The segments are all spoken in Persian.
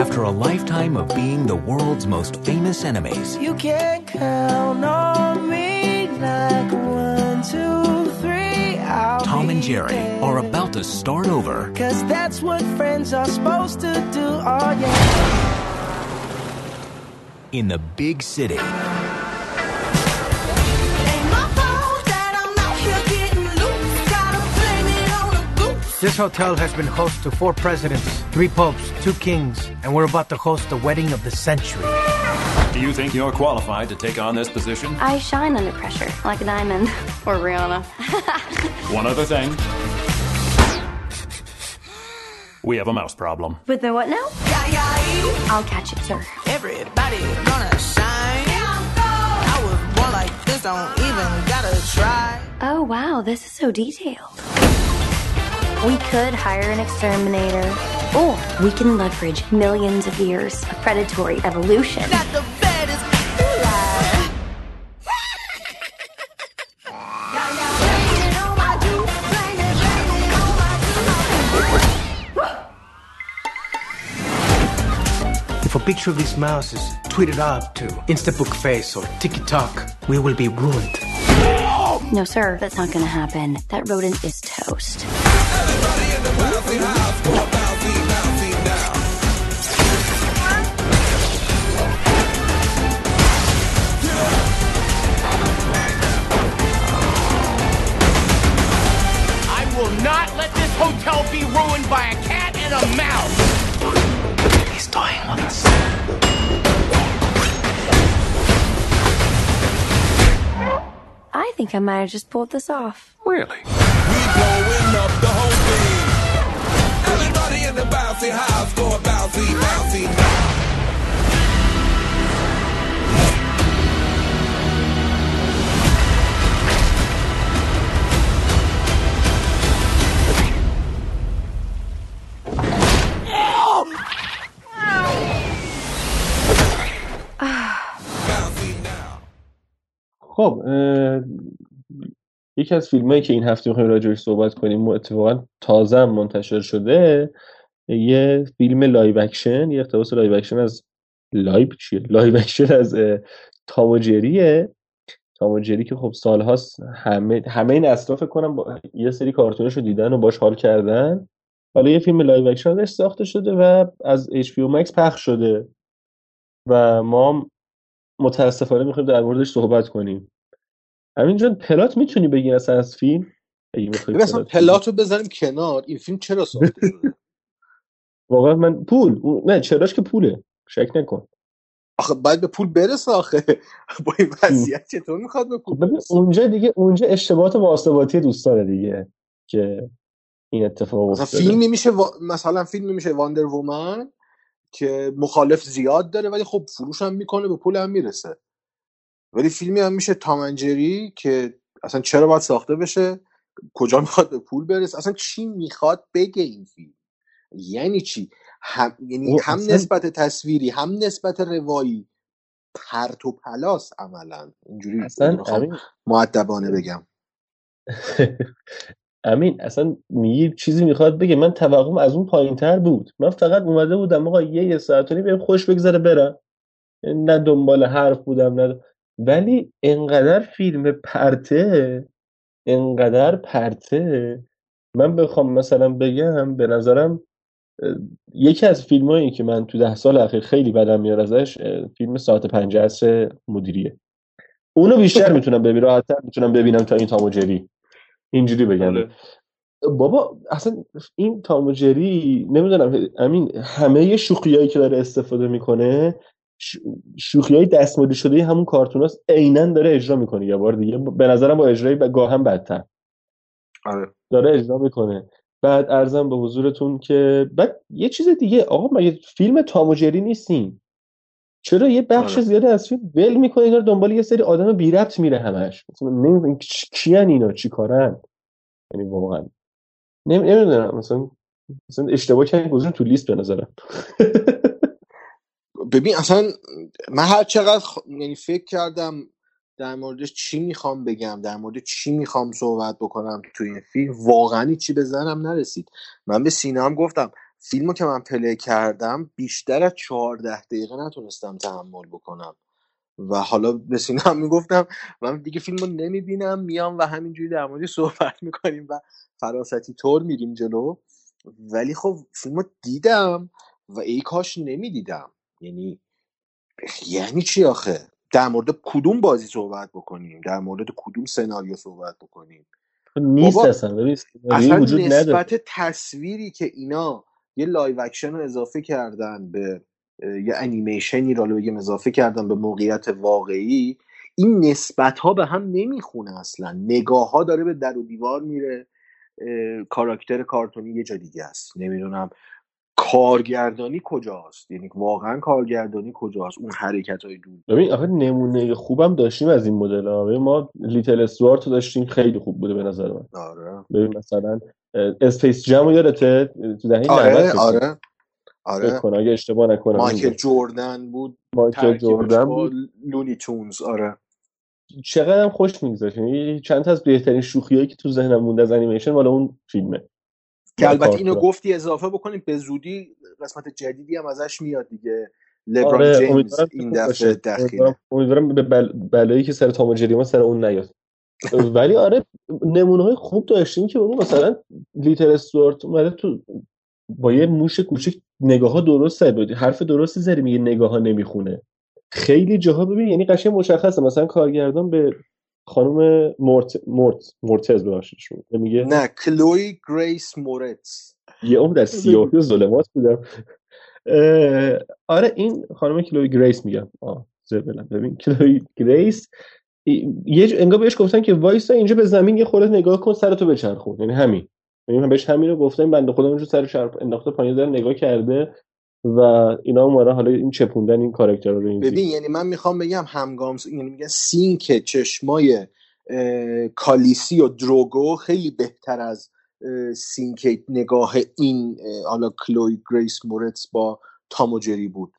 after a lifetime of being the world's most famous enemies. You can count on me like one, two, three. I'll Tom and Jerry there. are about to start over Cause that's what friends are supposed to do. Oh, yeah. in the big city. This hotel has been host to four presidents, three popes, two kings, and we're about to host the wedding of the century. Do you think you're qualified to take on this position? I shine under pressure, like a diamond. Or Rihanna. One other thing. We have a mouse problem. With the what now? Yeah, yeah, I'll catch it, sir. Everybody gonna shine. I was born like this, don't even gotta try. Oh, wow, this is so detailed. We could hire an exterminator, or we can leverage millions of years of predatory evolution. Not the baddest lie. Blame it on my juice, blame it, blame it on my juice. If a picture of this mouse is tweeted out to Instabook Face or TikTok, we will be ruined. No, sir, that's not gonna happen. That rodent is toast. I think I might have just pulled this off. Really? blowing up the whole thing. Everybody in the bouncy house go bouncy, bouncy خب یکی از فیلمایی که این هفته می‌خوایم راجعش صحبت کنیم اتفاقا تازه منتشر شده یه فیلم live action یه اقتباس live action از live چیه live action از اه، تام و جریه. تام و جری که خب سالهاست همه همه این اصلا کنم با یه سری کارتونش رو دیدن و باش حال کردن. حالا یه فیلم live action ازش ساخته شده و از HBO Max پخش شده. و ما متاسفانه می‌خوایم در موردش صحبت کنیم. همین جان پلات می‌تونی بگی اصلا از فیلم؟ اصلا پلات رو بذاریم کنار. این فیلم چرا ساخته واقعا من پول. نه چراش که پوله. شک نکن. آخه باید به پول برسه آخه. با این وضعیت چطور می‌خواد به پول خب برسه؟ اونجا دیگه اونجا اشتباهات واسطاتی دوستانه دیگه که این اتفاق افتاده. فیلمی میشه وا- مثلا فیلمی میشه واندر وومن که مخالف زیاد داره ولی خب فروش هم می‌کنه به پول هم می‌رسه. ولی فیلمی هم میشه تامنجری که اصلا چرا باید ساخته بشه؟ کجا می‌خواد به پول برسه؟ اصلا چی می‌خواد بگه این فیلم؟ یعنی چی؟ هم یعنی هم اصلا نسبت تصویری هم نسبت روایی پرت و پلاس عملا. اینجوری اصلا معدبانه بگم. امین اصلا یه چیزی می‌خواد بگه. من توقعم از اون پایین تر بود. من فقط اومده بودم آقا یه یه ساعت و نیم خوش بگذره برم. نه دنبال حرف بودم نه ولی انقدر فیلم پرته انقدر پرته. من بخوام مثلا بگم به نظرم یکی از فیلمایی که من تو ده سال اخیر خیلی بدم میاد ازش فیلم ساعت پنج عصر مدیریه. اونو بیشتر می‌تونم ببینم راحت‌تر می‌تونم ببینم تا این تام اینجوری بگم. آره بابا اصلا این تام و جری نمی‌دونم امین همه شوخیایی که داره استفاده می‌کنه شوخی های دستمالی شده همون کارتوناست عینا داره اجرا می‌کنه یه بار دیگه. به نظرم با اجرای ب- گاه هم بدتر. آره. داره اجرا می‌کنه. بعد ارزم به حضورتون که بعد یه چیز دیگه آقا مگه فیلم تام و جری نیستین؟ چرا یه بخش آره. زیادی از فیلم ول می‌کنه اینا دنبال یه سری آدم بی ربط میره همش. مثلا نمی‌دونم کیان اینا چی کارن؟ یعنی واقعا. نمی‌دونم مثلا مثلا اشتباه کردن گذاشتن تو لیست به نظرم. ببین اصلا من هر چقدر خ- یعنی فکر کردم در موردش چی می‌خوام بگم در مورد چی می‌خوام صحبت بکنم تو این فیلم واقعا چی به ذهنم نرسید. من به سینا هم گفتم فیلمو که من پلی کردم بیشتر از چهارده دقیقه نتونستم تحمل بکنم. و حالا به سینا هم می‌گفتم من دیگه فیلمو نمی‌بینم میام و همینجوری در موردش صحبت می‌کنیم و فراستی طور میریم جلو. ولی خب فیلمو دیدم و ای کاش نمی‌دیدم. یعنی یعنی چی آخه؟ در مورد کدوم بازی صحبت بکنیم؟ در مورد کدوم سناریو صحبت بکنیم؟ نیست بابا اصلا. ببین اصلا وجود نداره. نسبت تصویری که اینا یه live action رو اضافه کردن به یه انیمیشنی رو بگیم اضافه کردن به موقعیت واقعی این نسبت ها به هم نمی‌خونه اصلا. نگاه ها داره به در و دیوار میره. کاراکتر کارتونی یه جا دیگه است. نمی‌دونم. کارگردانی کجاست؟ یعنی واقعا کارگردانی کجاست؟ اون حرکت های دور. ببین آخه نمونه خوبم داشتیم از این مدل ها. ما Little Stuart داشتیم خیلی خوب بوده به نظر من. آره. ببین مثلا Space Jam رو یادته؟ تو دهه 90 آره. آره. آره کنم اگه اشتباه نکنم مایکل جوردن بود مایکل جوردن بود. Looney Tunes آره. چقدر هم خوش میگذاشت یعنی چند تا از بهترین شوخیایی که تو ذهنم مونده از انیمیشن مال اون فیلمه. که البته اینو گفتی اضافه بکنیم به زودی قسمت جدیدی هم ازش میاد دیگه. لبرون آره جیمز این دفعه دخیله. امیدوارم به بل... بلایی که سر تام و جری ما سر اون نیاد. ولی آره نمونه های خوب داشتیم که بابا مثلا لیتل استوارت اومده تو با یه موش کوچیک نگاه ها درسته بود حرف درستی زدی میگه نگاه ها نمی‌خونه. خیلی جاها ببین یعنی قشنگ مشخصه. مثلا کارگردان به خانم مورت مورت مورتز ببخشید شما. میگه نه کلوی گریس مورتز. یه عمر در سیاهی و ظلمات بودم. آره این خانم کلوی گریس میگم. آه زبلم ببین کلوی گریس یه ج- انگار بهش گفتن که وایسا اینجا به زمین یه خورده نگاه کن سرتو بچرخون. یعنی همین. یعنی من بهش همین رو گفتم بنده خدا اونجا سرشو انداخته پایین داره نگاه کرده. و اینا اومدن حالا این چپوندن این کاراکتر رو این ببین یعنی من می‌خوام بگم همگام یعنی میگن sync چشمای کالیسی و دروگو خیلی بهتر از sync نگاه این حالا کلوی گریس مورتز با تام و جری بود.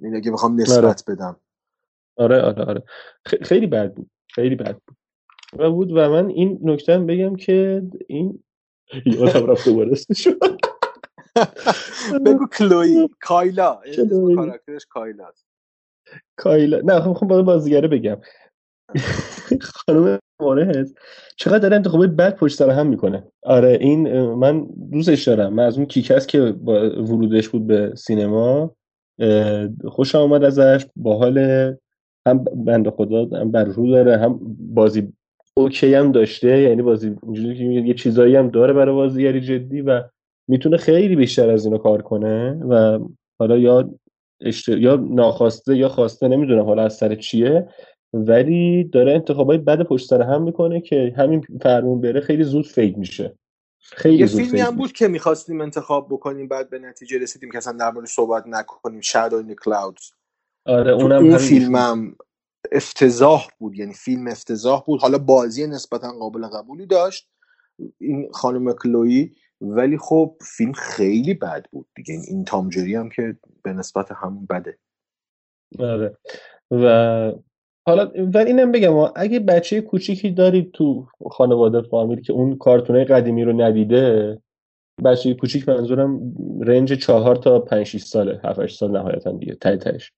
این اگه بخوام آره. نسبت بدم. آره آره آره. خیلی بد بود. خیلی بد بود. و بود و من این نکته بگم که این یادم رفت دوباره رو. بگو کلوی کایلا. کاراکترش کایلاست. کایلا. نه خب خب باید بازیگره بگم. خانم مورز چقدر داره انتخابای بد پشت سر هم می‌کنه. آره این من دوستش دارم. من از اون کیکس که با ورودش بود به سینما. اه، خوشم آمد ازش باحال هم بنده خدا هم بر و رو داره هم بازی okay هم داشته. یعنی بازی اینجوری که یه چیزایی هم داره برای بازیگری جدی و می‌تونه خیلی بیشتر از اینو کار کنه و حالا یا اشت... یا ناخواسته یا خواسته نمی‌دونم حالا از سر چیه ولی داره انتخابای بد پشت سر هم می‌کنه که همین فرمون بره خیلی زود fade میشه. خیلی یه فیلمی هم بود که می‌خواستیم انتخاب بکنیم بعد به نتیجه رسیدیم که اصلا در مورد صحبت نکنیم. In the Clouds. آره اونم اون همین فیلم ایشون هم افتضاح بود یعنی فیلم افتضاح بود. حالا بازی نسبتا قابل قبولی داشت. این خانم کلویی ولی خب فیلم خیلی بد بود دیگه. این تام جری هم که به نسبت همون بده. آره. و حالا ولی اینم بگم اگه بچه کوچیکی دارید تو خانواده فامیل که اون کارتونای قدیمی رو ندیده بچه کوچیک منظورم رنج چهار تا پنج ساله هفت سال نهایتا دیگه ته تهش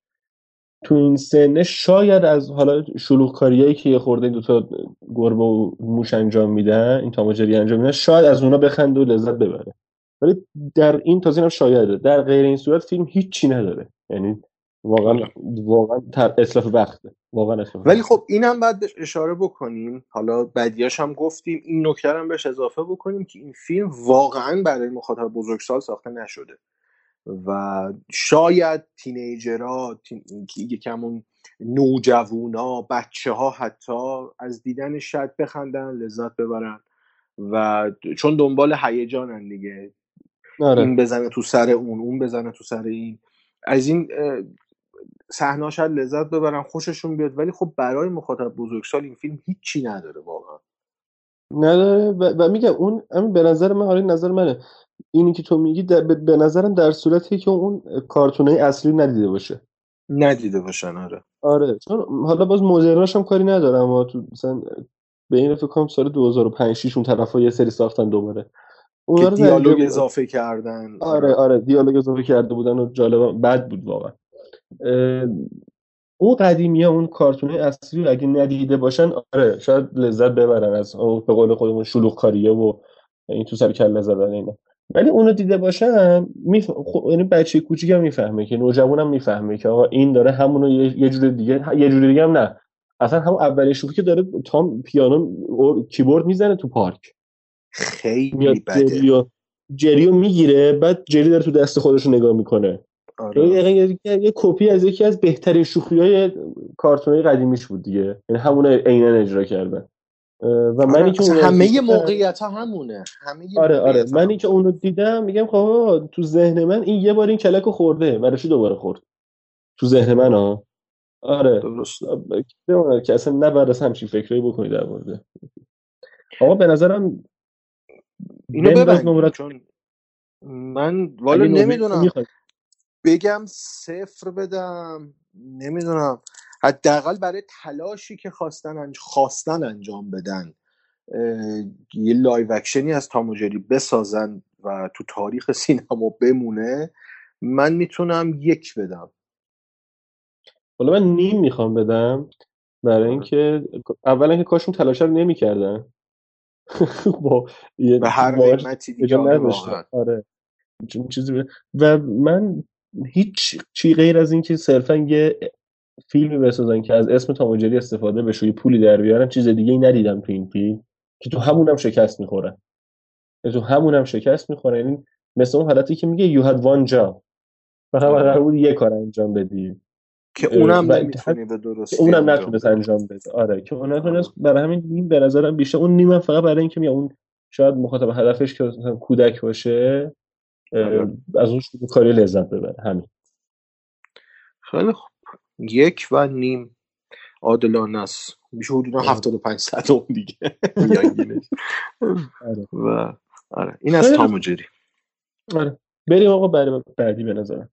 تو این سنه شاید از حالا شلوغ کاریایی که یه خورده دو تا گربه و موش انجام میدن این تاماجری انجام میدن شاید از اونا بخنده و لذت ببره. ولی در این تازه اینم شایده. در غیر این صورت فیلم هیچی نداره. یعنی واقعا واقعا تر اطلاف وقته واقعا اطلاف ولی خب اینم بعد اشاره بکنیم. حالا بدیاش هم گفتیم. این نکته هم بهش اضافه بکنیم که این فیلم واقعا برای مخاطب بزرگسال ساخته نشده. و شاید تینیجرها تین... یکمون نوجوونا بچه ها حتی از دیدن شاید بخندن لذت ببرن و چون دنبال هیجانن دیگه. آره. این بزنه تو سر اون اون بزنه تو سر این. از این اه، صحنه‌ها شاید لذت ببرن خوششون بیاد ولی خب برای مخاطب بزرگسال این فیلم هیچی نداره واقعا. نداره و, و میگم اون به نظر من حالا این نظر منه. اینی که تو میگی در- به نظرم در صورتی که اون کارتونه اصلی ندیده باشه. ندیده باشن آره. آره چون حالا باز مدرناش هم کاری ندارم اما تو مثلا به این فکر کنم سال 2005 6 اون طرفا یه سری ساختن دوباره. اونا رو دیالوگ. اضافه کردن. آره آره دیالوگ اضافه کرده بودن و جالب بد بود واقعا. اه، اون قدیمی ها اون کارتون اصلی رو اگه ندیده باشن آره شاید لذت ببرن از اون به قول خودمون شلوغ کاریه و این تو سر کله زدن اینا. ولی اونو دیده باشن میف... خب یعنی بچه کوچیک هم می‌فهمه که نوجوان هم می‌فهمه که آقا این داره همونو یه, یه جور دیگه یه جور دیگه هم نه. اصلا همون اولین شوخی که داره تام پیانو کیبورد می‌زنه تو پارک. خیلی میاد بده. جریو جریو می‌گیره بعد جری داره تو دست خودش رو نگاه می‌کنه. آره. یه, کپی از یکی از بهترین شوخی های کارتون قدیمیش بود دیگه. یعنی همون عینا اجرا کردن. و من آره، که همه دیدم- موقعیت ها همونه. همه آره آره منی که اونو دیدم میگم خب تو ذهن من این یه بار این کلک رو خورده برای چی دوباره خورد؟ تو ذهن من ها آره. درست. که اصلا نباید از همچین فکری بکنی در مورد. آقا به نظرم اینو نمرت چون من والا نمی‌دونم. بگم صفر بدم نمی‌دونم. حداقل برای تلاشی که خواستن انج... خواستن انجام بدن اه، یه live action ی از تام و جری بسازن و تو تاریخ سینما بمونه من می‌تونم یک بدم. حالا من نیم می‌خوام بدم برای اینکه اولا که کاش اون تلاش رو نمی‌کردن. با یه به هر قیمتی دیگه آره آره. چیزی و من هیچ چی غیر از اینکه صرفا یه فیلمی بسازن که از اسم تام و جری استفاده بشه یه پولی در بیارن چیز دیگه ای ندیدم تو این فیلم. که تو همونم شکست می‌خورن تو همونم شکست می‌خورن یعنی مثل اون حالتی که میگه you had one job. فقط قرار بود یه کار انجام بدی. که اونم نمی‌تونی به درستی اونم نتونست. انجام بده. آره. که اون نتونست برای همین نیم به نظرم بیشتر اون نیمم فقط برای اینکه میگه اون شاید مخاطب هدفش که مثلا کودک باشه آره. از اون کاری لذت ببره. همین. خیلی خوب. یک و نیم. عادلانه است میشه حدودا آره. 75 صدم دیگه. میانگینش. آره. و آره. این از تام و جری آره. بریم آقا بعدی به نظرم.